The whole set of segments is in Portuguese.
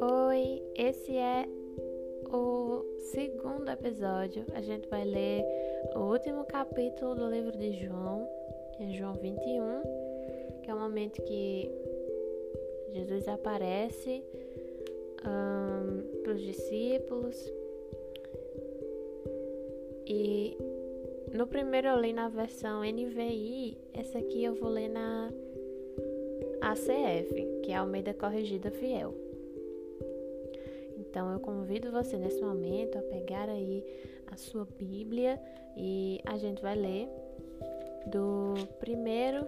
Oi, esse é o segundo episódio. A gente vai ler o último capítulo do livro de João, é João 21, que é o momento que Jesus aparece um, para os discípulos. E no primeiro eu li na versão NVI, essa aqui eu vou ler na ACF, que é a Almeida Corrigida Fiel. Então eu convido você nesse momento a pegar aí a sua Bíblia e a gente vai ler do primeiro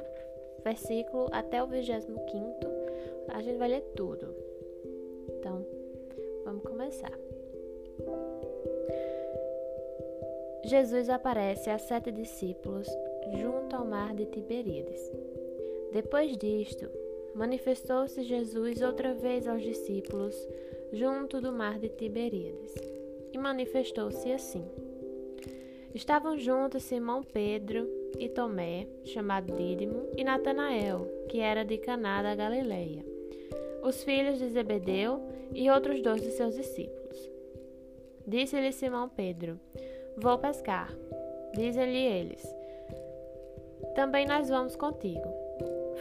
versículo até o vigésimo quinto. A gente vai ler tudo. Então, vamos começar. Jesus aparece a sete discípulos junto ao mar de Tiberíades. Depois disto, manifestou-se Jesus outra vez aos discípulos junto do mar de Tiberíades. E manifestou-se assim: Estavam juntos Simão Pedro e Tomé, chamado Dídimo, e Natanael, que era de Caná da Galileia, os filhos de Zebedeu e outros dois de seus discípulos. Disse-lhe Simão Pedro: Vou pescar. Dizem-lhe eles: Também nós vamos contigo.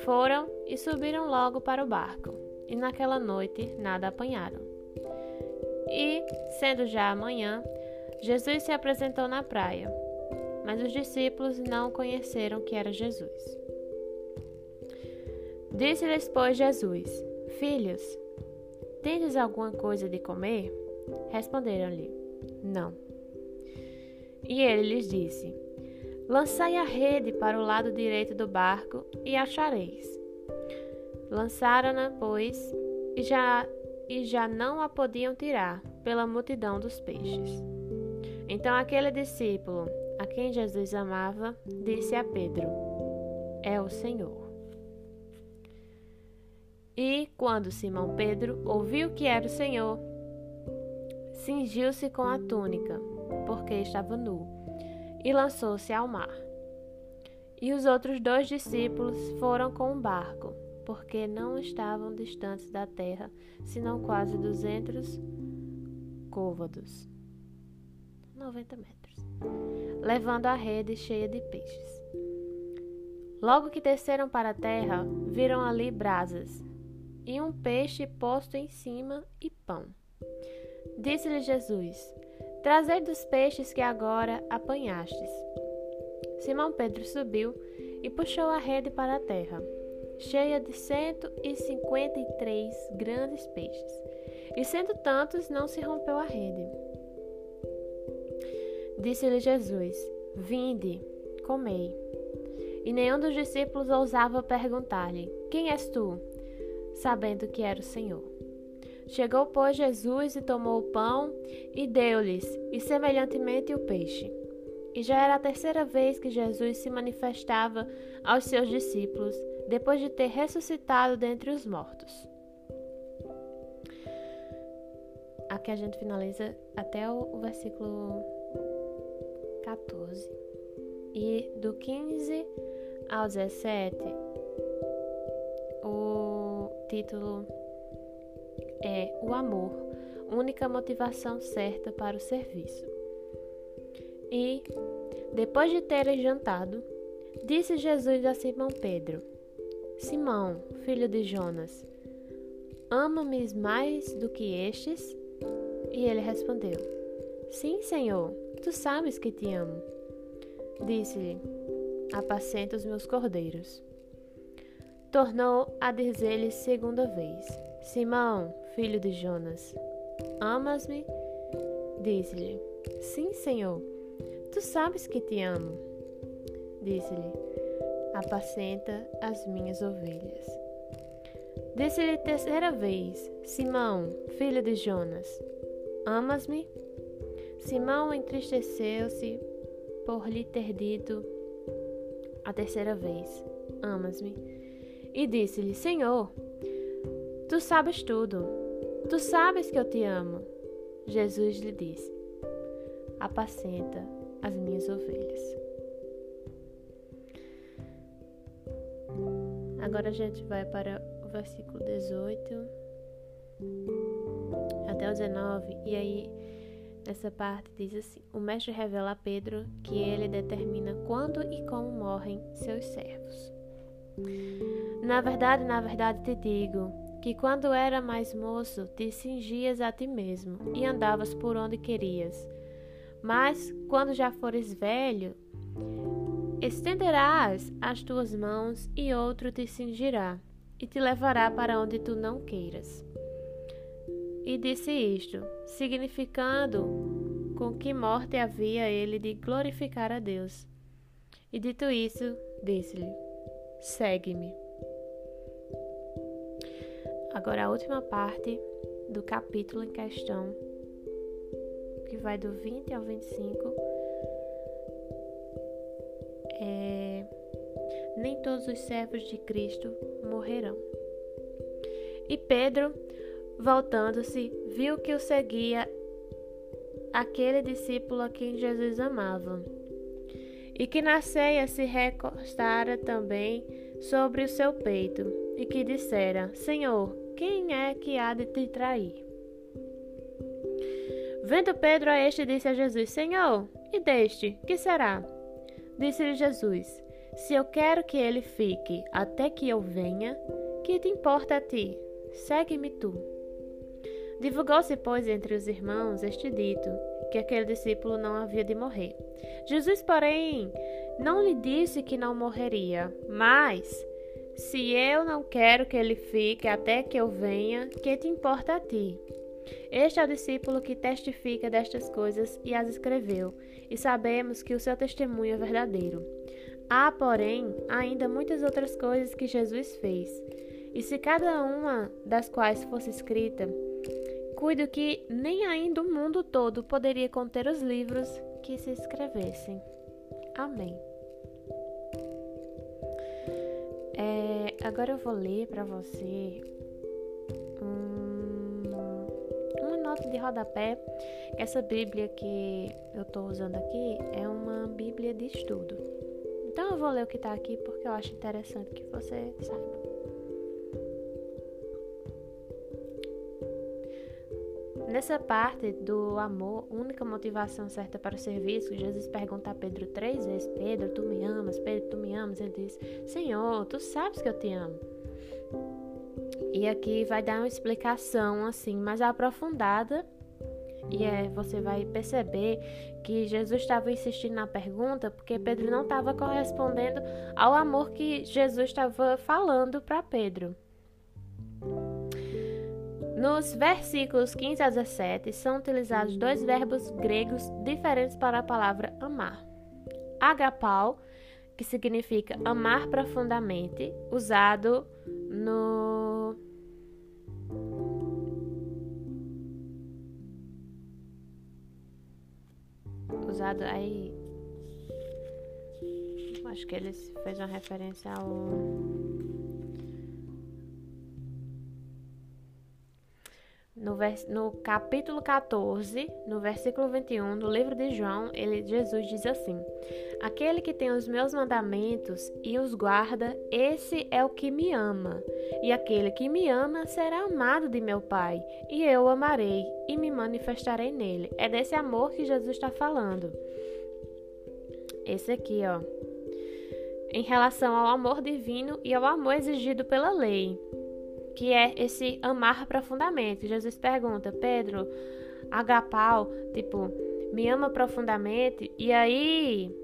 Foram e subiram logo para o barco, e naquela noite nada apanharam. E, sendo já amanhã, Jesus se apresentou na praia, mas os discípulos não conheceram que era Jesus. Disse-lhes, pois, Jesus: Filhos, tendes alguma coisa de comer? Responderam-lhe: Não. E ele lhes disse: Lançai a rede para o lado direito do barco e achareis. Lançaram-na, pois, e já, e já não a podiam tirar pela multidão dos peixes. Então aquele discípulo, a quem Jesus amava, disse a Pedro: É o Senhor. E quando Simão Pedro ouviu que era o Senhor, cingiu-se com a túnica, porque estava nu, e lançou-se ao mar. E os outros dois discípulos foram com o barco, porque não estavam distantes da terra, senão quase duzentos côvados 90 metros levando a rede cheia de peixes. Logo que desceram para a terra, viram ali brasas e um peixe posto em cima e pão. Disse-lhe Jesus: Trazei dos peixes que agora apanhastes. Simão Pedro subiu e puxou a rede para a terra, cheia de cento e cinquenta e três grandes peixes. E sendo tantos, não se rompeu a rede. Disse-lhe Jesus: Vinde, comei. E nenhum dos discípulos ousava perguntar-lhe: Quem és tu? Sabendo que era o Senhor. Chegou, pois, Jesus e tomou o pão e deu-lhes, e semelhantemente o peixe. E já era a terceira vez que Jesus se manifestava aos seus discípulos, depois de ter ressuscitado dentre os mortos. Aqui a gente finaliza até o, versículo 14. E do 15 ao 17, o título é O Amor, única motivação certa para o serviço. E, depois de terem jantado, disse Jesus a Simão Pedro: Simão, filho de Jonas, ama-me mais do que estes? E ele respondeu: Sim, Senhor, tu sabes que te amo. Disse-lhe: Apacenta os meus cordeiros. Tornou a dizer-lhe segunda vez: Simão, filho de Jonas, amas-me? Disse-lhe: Sim, Senhor, tu sabes que te amo. Disse-lhe: Apacenta as minhas ovelhas. Disse-lhe terceira vez: Simão, filho de Jonas, Amas-me? Simão entristeceu-se por lhe ter dito a terceira vez: Amas-me? E disse-lhe: Senhor, tu sabes tudo. Tu sabes que eu te amo. Jesus lhe disse: Apacenta as minhas ovelhas. agora a gente vai para o versículo 18 até o 19, e aí nessa parte diz assim: O mestre revela a Pedro que ele determina quando e como morrem seus servos. Na verdade, na verdade te digo que quando era mais moço te cingias a ti mesmo e andavas por onde querias. Mas quando já fores velho, estenderás as tuas mãos e outro te cingirá e te levará para onde tu não queiras. E disse isto, significando com que morte havia ele de glorificar a Deus. E dito isso, disse-lhe: Segue-me. Agora a última parte do capítulo em questão, que vai do 20 ao 25, é nem todos os servos de Cristo morrerão. E Pedro, voltando-se, viu que o seguia aquele discípulo a quem Jesus amava, e que na ceia se recostara também sobre o seu peito, e que dissera: Senhor, quem é que há de te trair? Vendo Pedro a este, disse a Jesus: Senhor, e deste, que será? Disse-lhe Jesus: Se eu quero que ele fique até que eu venha, que te importa a ti? Segue-me tu. Divulgou-se, pois, entre os irmãos este dito, que aquele discípulo não havia de morrer. Jesus, porém, não lhe disse que não morreria, mas se eu não quero que ele fique até que eu venha, que te importa a ti? Este é o discípulo que testifica destas coisas e as escreveu, e sabemos que o seu testemunho é verdadeiro. Há, porém, ainda muitas outras coisas que Jesus fez, e se cada uma das quais fosse escrita, cuido que nem ainda o mundo todo poderia conter os livros que se escrevessem. Amém. Agora eu vou ler para você um, uma nota de rodapé. Essa Bíblia que eu estou usando aqui é uma Bíblia de estudo. Então eu vou ler o que está aqui porque eu acho interessante que você saiba. Nessa parte do amor, única motivação certa para o serviço, Jesus pergunta a Pedro três vezes: Pedro, tu me amas? Pedro, tu me amas? Ele diz: Senhor, tu sabes que eu te amo. E aqui vai dar uma explicação assim mais aprofundada. E é, você vai perceber que Jesus estava insistindo na pergunta porque Pedro não estava correspondendo ao amor que Jesus estava falando para Pedro. Nos versículos 15 a 17 são utilizados dois verbos gregos diferentes para a palavra amar. Agapau, que significa amar profundamente, usado no usado aí acho que ele fez uma referência ao no, vers, no capítulo 14, no versículo 21 do livro de João, ele, Jesus diz assim: Aquele que tem os meus mandamentos e os guarda, esse é o que me ama. E aquele que me ama será amado de meu Pai, e eu o amarei e me manifestarei nele. É desse amor que Jesus está falando. Esse aqui, ó. Em relação ao amor divino e ao amor exigido pela lei que é esse amar profundamente. Jesus pergunta, Pedro, agapau, tipo, me ama profundamente? E aí,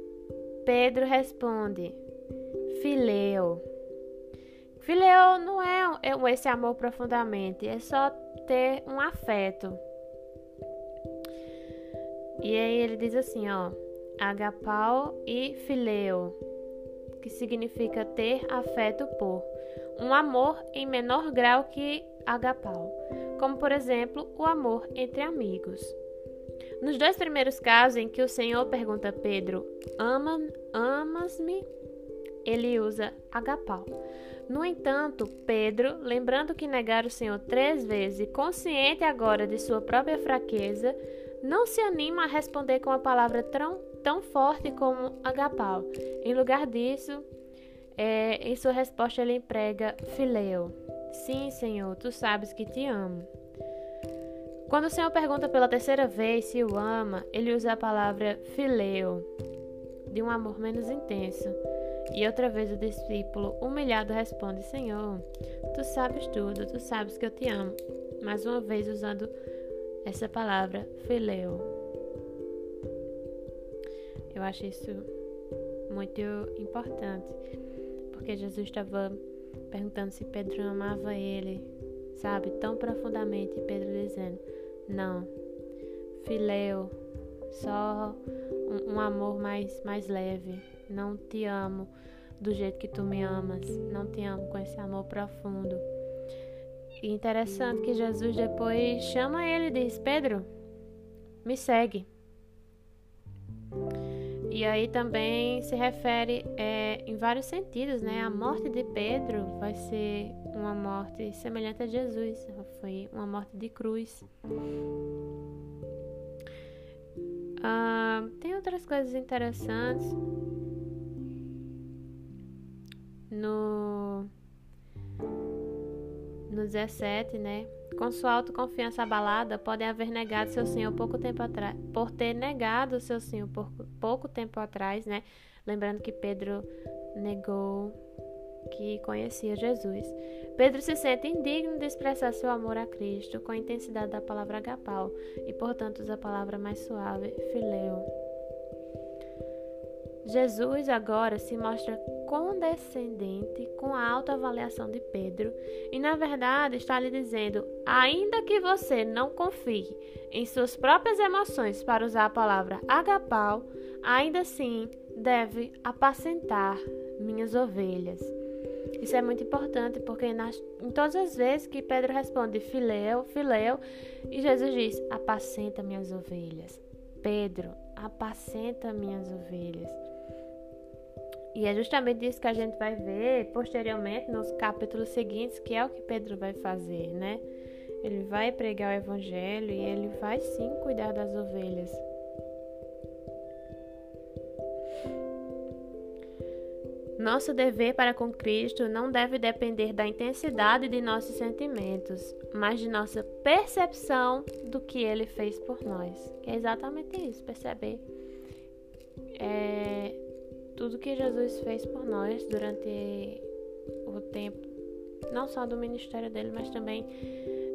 Pedro responde, fileu. Fileu não é, é esse amor profundamente, é só ter um afeto. E aí ele diz assim, ó, agapau e fileu, que significa ter afeto por um amor em menor grau que agapau, como por exemplo o amor entre amigos. Nos dois primeiros casos em que o Senhor pergunta a Pedro: Ama, amas-me? Ele usa agapau. No entanto, Pedro, lembrando que negara o Senhor três vezes e consciente agora de sua própria fraqueza, não se anima a responder com a palavra tão, tão forte como agapau. Em lugar disso, é, em sua resposta ele emprega fileu. Sim, Senhor, tu sabes que te amo. Quando o Senhor pergunta pela terceira vez se o ama, ele usa a palavra fileu, de um amor menos intenso. E outra vez o discípulo, humilhado, responde: Senhor, tu sabes tudo, tu sabes que eu te amo. Mais uma vez usando essa palavra, fileu. Eu acho isso muito importante, porque Jesus estava perguntando se Pedro amava ele, sabe, tão profundamente. E Pedro dizendo: Não, fileu, só um, um amor mais, mais leve. Não te amo do jeito que tu me amas. Não te amo com esse amor profundo. E interessante que Jesus depois chama ele e diz: Pedro, me segue. E aí também se refere é, em vários sentidos, né? A morte de Pedro vai ser uma morte semelhante a Jesus, foi uma morte de cruz. Ah, tem outras coisas interessantes no no 17, né? Com sua autoconfiança abalada, podem haver negado seu senhor pouco tempo atrás, por ter negado seu senhor por pouco tempo atrás, né? Lembrando que Pedro negou que conhecia Jesus. Pedro se sente indigno de expressar seu amor a Cristo com a intensidade da palavra agapau e, portanto, usa a palavra mais suave, fileu. Jesus agora se mostra condescendente com a autoavaliação de Pedro e, na verdade, está lhe dizendo: ainda que você não confie em suas próprias emoções para usar a palavra agapau, ainda assim deve apacentar minhas ovelhas. Isso é muito importante porque nas, em todas as vezes que Pedro responde filéu, filéu, e Jesus diz: apacenta minhas ovelhas. Pedro, apacenta minhas ovelhas. E é justamente isso que a gente vai ver posteriormente nos capítulos seguintes, que é o que Pedro vai fazer, né? Ele vai pregar o evangelho e ele vai sim cuidar das ovelhas. Nosso dever para com Cristo não deve depender da intensidade de nossos sentimentos, mas de nossa percepção do que Ele fez por nós. Que é exatamente isso, perceber é, tudo que Jesus fez por nós durante o tempo, não só do ministério dele, mas também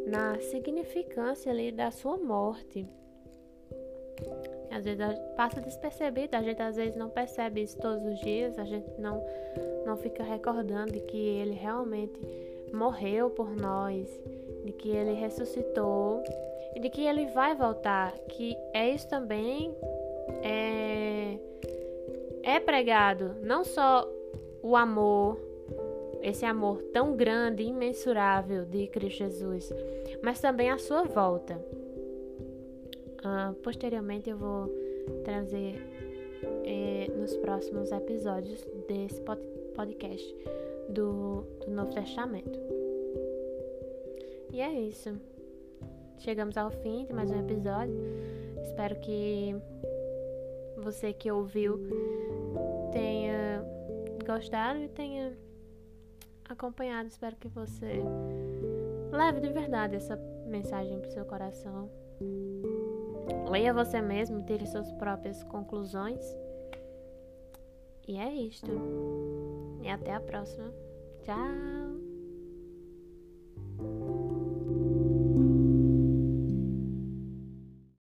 na significância ali da sua morte. Às vezes passa despercebido, a gente às vezes não percebe isso todos os dias, a gente não, não fica recordando de que ele realmente morreu por nós, de que ele ressuscitou e de que ele vai voltar. Que é isso também é, é pregado, não só o amor, esse amor tão grande, imensurável de Cristo Jesus, mas também a sua volta. Uh, posteriormente eu vou trazer eh, nos próximos episódios desse podcast do, do Novo Testamento. E é isso. Chegamos ao fim de mais um episódio. Espero que você que ouviu tenha gostado e tenha acompanhado. Espero que você leve de verdade essa mensagem para o seu coração. Leia você mesmo, tire suas próprias conclusões. E é isto. E até a próxima. Tchau!